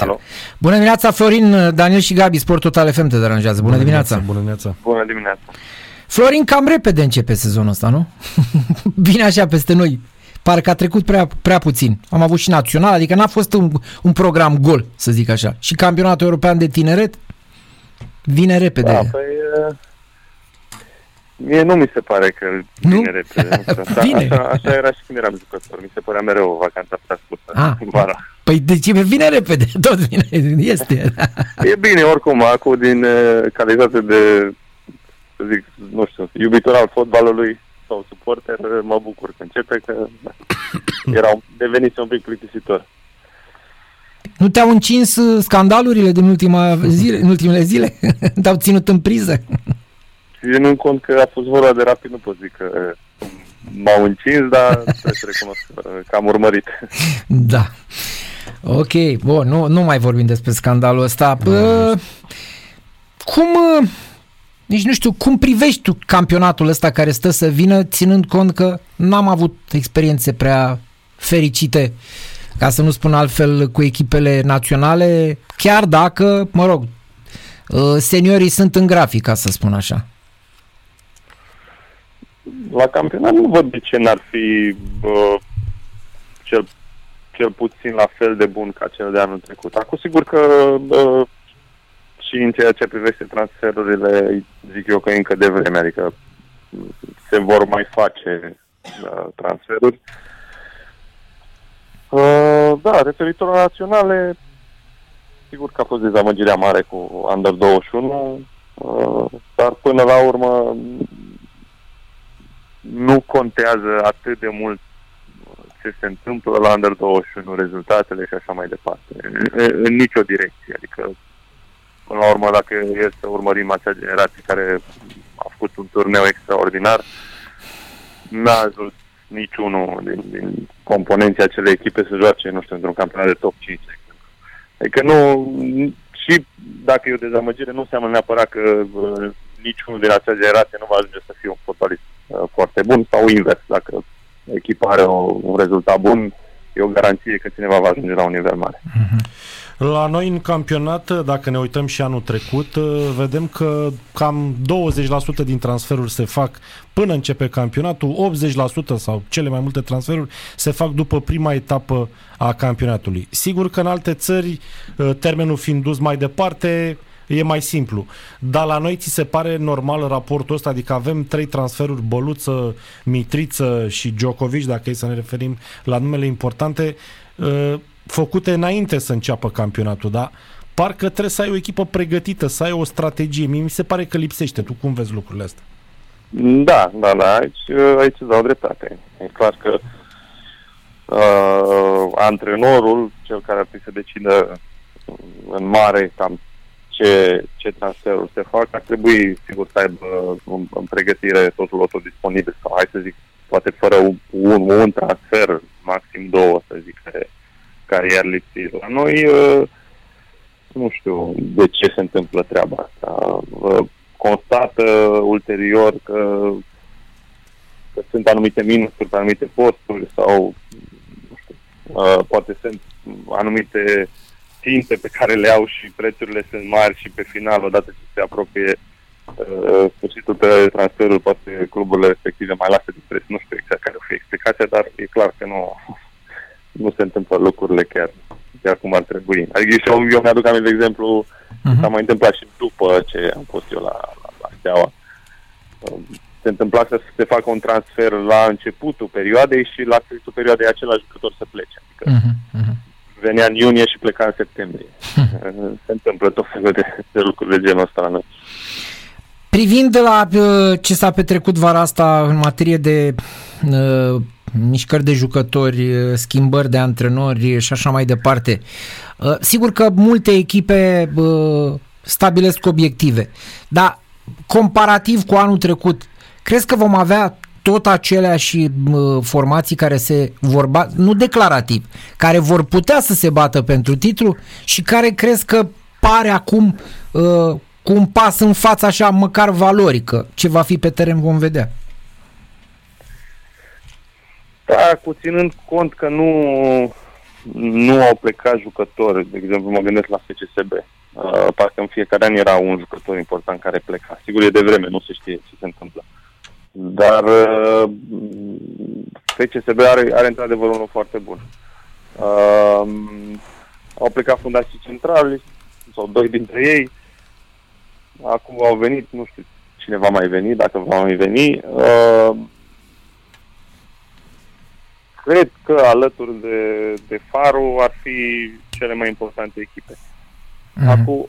Alo. Bună dimineața, Florin, Daniel și Gabi, Sport Total FM te deranjează. Bună, dimineața. Bună dimineața. Bună dimineața. Florin, cam repede începe sezonul ăsta, nu? Vine așa peste noi. Parcă a trecut prea, prea puțin. Am avut și național, adică n-a fost un, un program gol, să zic așa. Și campionatul european de tineret vine repede. Da, păi, uh, mie nu mi se pare că Nu? vine repede. nu știu, Așa, Vine. Așa, așa era și când eram jucător. Mi se părea mereu o vacanță prea scurtă. Ah. Vara. Păi deci vine repede, tot vine, este. E bine, oricum, acum din uh, calitate de, să zic, nu știu, iubitor al fotbalului sau suporter, uh, mă bucur că începe, că era un- devenise un pic plictisitor. Nu te-au încins uh, scandalurile din ultima zile, în ultimele zile? Te-au ținut în priză? Ținând cont că a fost vorba de rapid, nu pot zic că uh, m-au încins, dar trebuie să recunosc uh, că am urmărit. Da. Ok, bun, nu, nu mai vorbim despre scandalul ăsta. Bă, cum, uh, nici nu știu, cum privești tu campionatul ăsta care stă să vină, ținând cont că n-am avut experiențe prea fericite, ca să nu spun altfel, cu echipele naționale, chiar dacă, mă rog, uh, seniorii sunt în grafic, ca să spun așa. La campionat nu văd de ce n-ar fi bă, cel, cel puțin la fel de bun ca cel de anul trecut. Acum sigur că bă, și în ceea ce privește transferurile, zic eu că încă de vreme, adică se vor mai face uh, transferuri. Uh, da, referitor la naționale, sigur că a fost dezamăgirea mare cu Under 21, uh, dar până la urmă nu contează atât de mult ce se întâmplă la Under 21, rezultatele și așa mai departe. În, în nicio direcție. Adică, până la urmă, dacă e să urmărim acea generație care a făcut un turneu extraordinar, n-a ajuns niciunul din, din componenții acelei echipe să joace, nu știu, într-un campionat de top 5. de exemplu. Adică nu, și dacă e o dezamăgire, nu înseamnă neapărat că uh, niciunul din acea generație nu va ajunge să fie un fotbalist uh, foarte bun sau invers. Dacă echipa are o, un rezultat bun, e o garanție că cineva va ajunge la un nivel mare. La noi în campionat, dacă ne uităm și anul trecut, vedem că cam 20% din transferuri se fac până începe campionatul, 80% sau cele mai multe transferuri se fac după prima etapă a campionatului. Sigur că în alte țări, termenul fiind dus mai departe, e mai simplu. Dar la noi ți se pare normal raportul ăsta? Adică avem trei transferuri, Băluță, Mitriță și Djokovic, dacă e să ne referim la numele importante, uh, făcute înainte să înceapă campionatul, da? Parcă trebuie să ai o echipă pregătită, să ai o strategie. Mie mi se pare că lipsește. Tu cum vezi lucrurile astea? Da, da, da, aici, aici îți dau dreptate. E clar că uh, antrenorul, cel care ar trebui să decidă în mare cam ce, ce transferuri se fac, ar trebui, sigur, să aibă în, în pregătire totul lotul disponibil sau, hai să zic, poate fără un, un, un transfer, maxim două, să zic, care, care i-ar lipsi. La noi, uh, nu știu de ce se întâmplă treaba asta. Uh, constată ulterior că, că sunt anumite minusuri pe anumite posturi sau nu știu, uh, poate sunt anumite ținte pe care le au și prețurile sunt mari și pe final, odată ce se apropie uh, sfârșitul pe transferul, poate cluburile respective mai lasă de preț. Nu știu exact care o fi explicația, dar e clar că nu, nu se întâmplă lucrurile chiar, chiar cum ar trebui. Adică și eu, eu mi-aduc aminte, de exemplu, uh-huh. s-a mai întâmplat și după ce am fost eu la, la, la Steaua. Uh, Se întâmpla să se facă un transfer la începutul perioadei și la sfârșitul perioadei același jucător să plece. Adică Uh-huh, uh-huh. Venea în iunie și pleca în septembrie. Se întâmplă tot felul de, de lucruri de genul ăsta la noi. Privind la uh, ce s-a petrecut vara asta în materie de uh, mișcări de jucători, uh, schimbări de antrenori și așa mai departe, uh, sigur că multe echipe uh, stabilesc obiective, dar comparativ cu anul trecut, crezi că vom avea tot aceleași uh, formații care se vor ba- nu declarativ, care vor putea să se bată pentru titlu și care crezi că pare acum uh, cu un pas în față așa măcar valorică. Ce va fi pe teren vom vedea. Da, cu ținând cont că nu nu au plecat jucători, de exemplu mă gândesc la FCSB, uh, parcă în fiecare an era un jucător important care pleca. Sigur e de vreme, nu se știe ce se întâmplă. Dar uh, FCSB are, are într-adevăr unul foarte bun. Uh, au plecat fundații centrali, sau doi dintre ei. Acum au venit, nu știu cine va mai veni, dacă va mai veni. Uh, cred că alături de, de Faru ar fi cele mai importante echipe. Mm-hmm. Acum,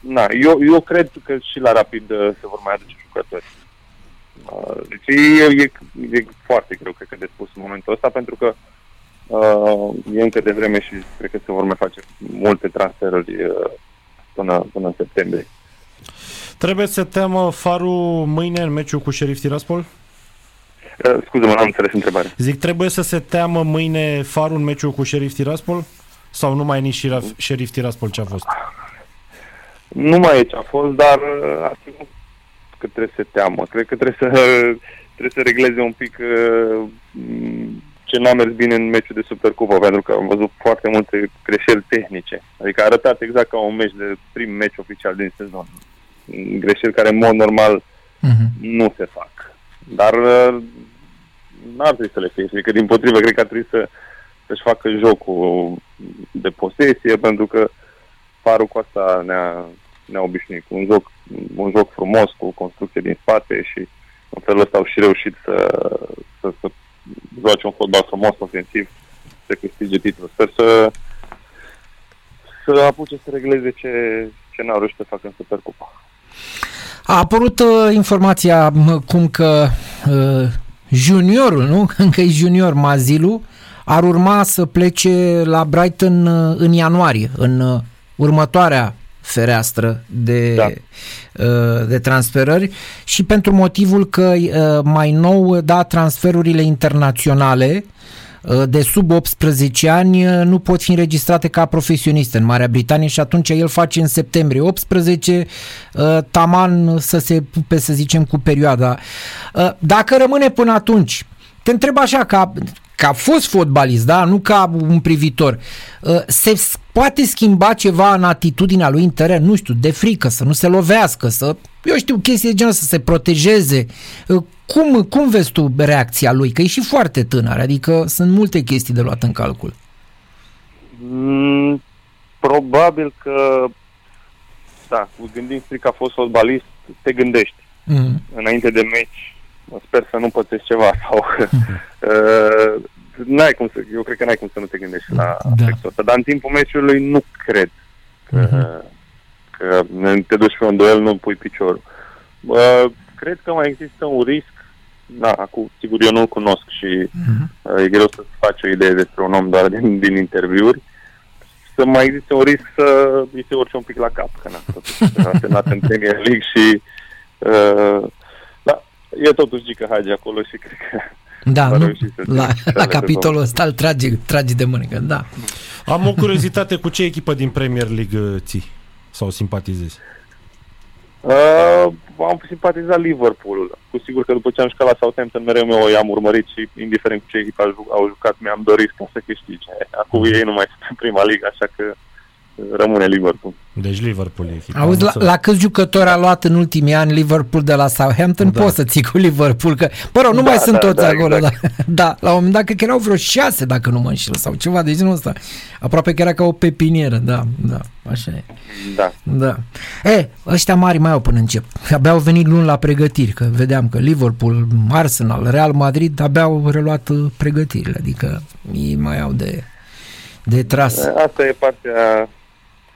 na, eu, eu cred că și la Rapid uh, se vor mai aduce jucători. Uh, deci e, e, e foarte greu, cred că, de spus în momentul ăsta, pentru că uh, e încă de vreme și cred că se vor mai face multe transferuri uh, până, până în septembrie. Trebuie să teamă Faru mâine în meciul cu Sheriff Tiraspol? Uh, scuze-mă, n-am înțeles întrebarea. Zic, trebuie să se teamă mâine Faru în meciul cu Sheriff Tiraspol? Sau nu mai e nici Sheriff Tiraspol ce a fost? Nu mai e ce a fost, dar uh, asta că trebuie să se teamă. Cred că trebuie să, trebuie să regleze un pic uh, ce n-a mers bine în meciul de Supercupă, pentru că am văzut foarte multe greșeli tehnice. Adică a arătat exact ca un meci de prim meci oficial din sezon. Greșeli care în mod normal uh-huh. nu se fac. Dar uh, n-ar trebui să le fie. Adică din potrivă, cred că ar trebui să, să-și facă jocul de posesie, pentru că farul cu asta ne-a, ne-a obișnuit cu un joc, un joc frumos, cu construcție din spate și în felul ăsta au și reușit să, să, să joace un fotbal frumos, ofensiv, să câștige titlul. Sper să, să apuce să regleze ce, ce n-au reușit să facă în Supercupa. A apărut uh, informația cum că uh, juniorul, nu? Încă e junior Mazilu, ar urma să plece la Brighton uh, în ianuarie, în uh, următoarea fereastră de, da. Uh, de transferări și pentru motivul că uh, mai nou, da, transferurile internaționale uh, de sub 18 ani nu pot fi înregistrate ca profesioniste în Marea Britanie și atunci el face în septembrie 18 taman să se pupe, să zicem, cu perioada. Dacă rămâne până atunci, te întreb așa, ca, ca fost fotbalist, da, nu ca un privitor, se poate schimba ceva în atitudinea lui în teren, nu știu, de frică, să nu se lovească, să, eu știu, chestii de genul, să se protejeze. Cum, cum vezi tu reacția lui? Că e și foarte tânăr, adică sunt multe chestii de luat în calcul. Mm, probabil că, da, gândind strict că a fost fotbalist, te gândești. Mm. Înainte de meci, sper să nu pățești ceva sau uh, n-ai cum să, eu cred că n-ai cum să nu te gândești la da. aspectul ăsta, dar în timpul meciului nu cred că, uh-huh. că te duci pe un duel, nu pui piciorul. Uh, cred că mai există un risc, da, acum, sigur, eu nu-l cunosc și uh-huh. uh, e greu să faci o idee despre un om doar din, din interviuri, să mai existe un risc să îi se urce un pic la cap, că n-a, a semnat în Premier League și uh, da, e totuși Gică Hagi acolo și cred că da, nu? La, la capitolul ăsta îl tragi, tragi de mânecă, da. Am o curiozitate, cu ce echipă din Premier League uh, ții sau simpatizezi? Uh, am simpatizat Liverpool. Cu sigur că după ce am jucat la Southampton, mereu eu i-am urmărit și indiferent cu ce echipă au jucat, mi-am dorit ca să câștige. Acum ei nu mai sunt în prima ligă, așa că rămâne Liverpool. Deci Liverpool e echipa. Auzi, la, la câți jucători a luat în ultimii ani Liverpool de la Southampton? Da. Poți să ții cu Liverpool, că, bă, rog, nu da, mai da, sunt toți da, acolo. Exact. Da. da, la un moment dat, că erau vreo șase, dacă nu mă înșel, sau ceva de genul ăsta. Aproape că era ca o pepinieră, da, da, așa e. Da. Da. E, ăștia mari mai au până încep. Abia au venit luni la pregătiri, că vedeam că Liverpool, Arsenal, Real Madrid abia au reluat uh, pregătirile, adică ei mai au de, de tras. Asta e partea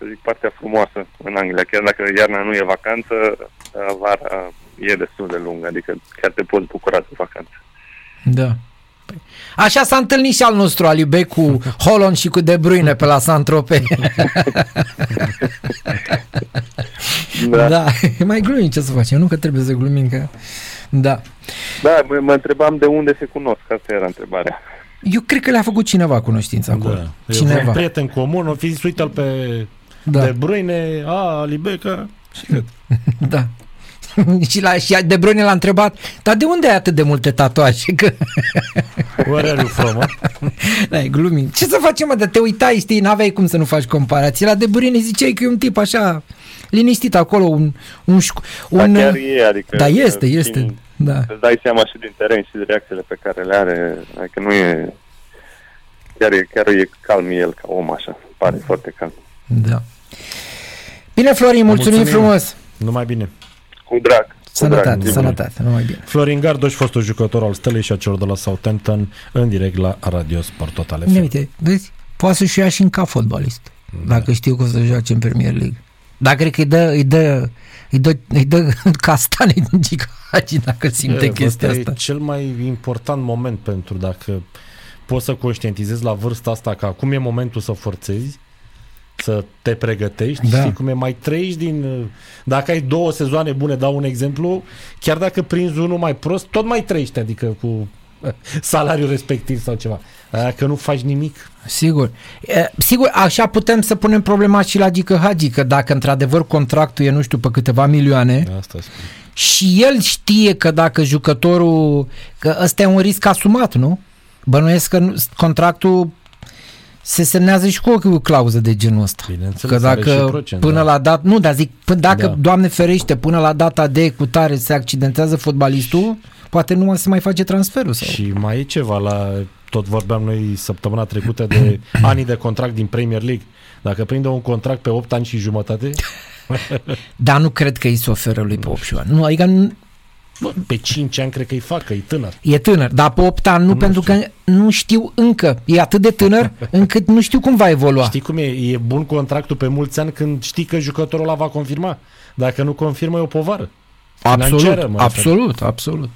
să zic, partea frumoasă în Anglia. Chiar dacă iarna nu e vacanță, vara e destul de lungă, adică chiar te poți bucura de vacanță. Da. Păi, așa s-a întâlnit și al nostru Alibe cu Holland și cu De Bruyne pe la Santrope. da. da. Mai glumim ce să facem, nu că trebuie să glumim că... Da. Da, mă, mă întrebam de unde se cunosc, asta era întrebarea. Eu cred că le-a făcut cineva cunoștința acolo. Da. Cineva. Un prieten comun, o fi uită pe da. De Bruyne, a, Libeca și Da. și, la, și De Bruyne l-a întrebat, dar de unde ai atât de multe tatuaje? Că... Where are you from, mă? Da, e glumit. Ce să facem, mă, de te uitai, știi, n-aveai cum să nu faci comparații. La De Bruyne ziceai că e un tip așa liniștit acolo, un... un, un da, chiar e, adică... Da, este, este. Din, da. Îți dai seama și din teren și de reacțiile pe care le are, adică nu e... Chiar e, chiar e calm el ca om așa, pare foarte calm. Da. Bine, Florin, mulțumim, mulțumim. frumos! Numai bine! Cu drag! Sănătate, drag, sănătate, numai bine. Florin Gardoș, fostul jucător al Stelei și a celor de la Southampton, în direct la Radio Sport Total FM. Uite, vezi, poate să-și ia și în ca fotbalist, da. dacă știu că o să joace în Premier League. Dar cred că îi dă, îi dă, îi dă, îi dă castane din Gigaci dacă simte e, chestia asta. E cel mai important moment pentru dacă poți să conștientizezi la vârsta asta că acum e momentul să forțezi, să te pregătești, da. știi cum e, mai trăiești din... Dacă ai două sezoane bune, dau un exemplu, chiar dacă prinzi unul mai prost, tot mai trăiești, adică cu salariul respectiv sau ceva. Că nu faci nimic. Sigur. E, sigur, așa putem să punem problema și la Gică Hagi, că dacă într-adevăr contractul e, nu știu, pe câteva milioane Asta spune. și el știe că dacă jucătorul, că ăsta e un risc asumat, nu? Bănuiesc că contractul se semnează și cu o clauză de genul ăsta. Că dacă procent, până da. la data, nu, dar zic, p- dacă, Da. Doamne ferește, până la data de ecutare se accidentează fotbalistul, poate nu se mai face transferul. Sau... Și mai e ceva la... Tot vorbeam noi săptămâna trecută de anii de contract din Premier League. Dacă prinde un contract pe 8 ani și jumătate, Dar nu cred că îi se oferă lui pe 8 ani. Nu, adică nu- pe 5 ani cred că îi fac, că e tânăr. e tânăr, dar pe 8 ani nu, Nu pentru știu. că nu știu încă. E atât de tânăr încât nu știu cum va evolua. Știi cum e? E bun contractul pe mulți ani când știi că jucătorul ăla va confirma. Dacă nu confirmă, e o povară. absolut, Financiară, mă refer. absolut, absolut.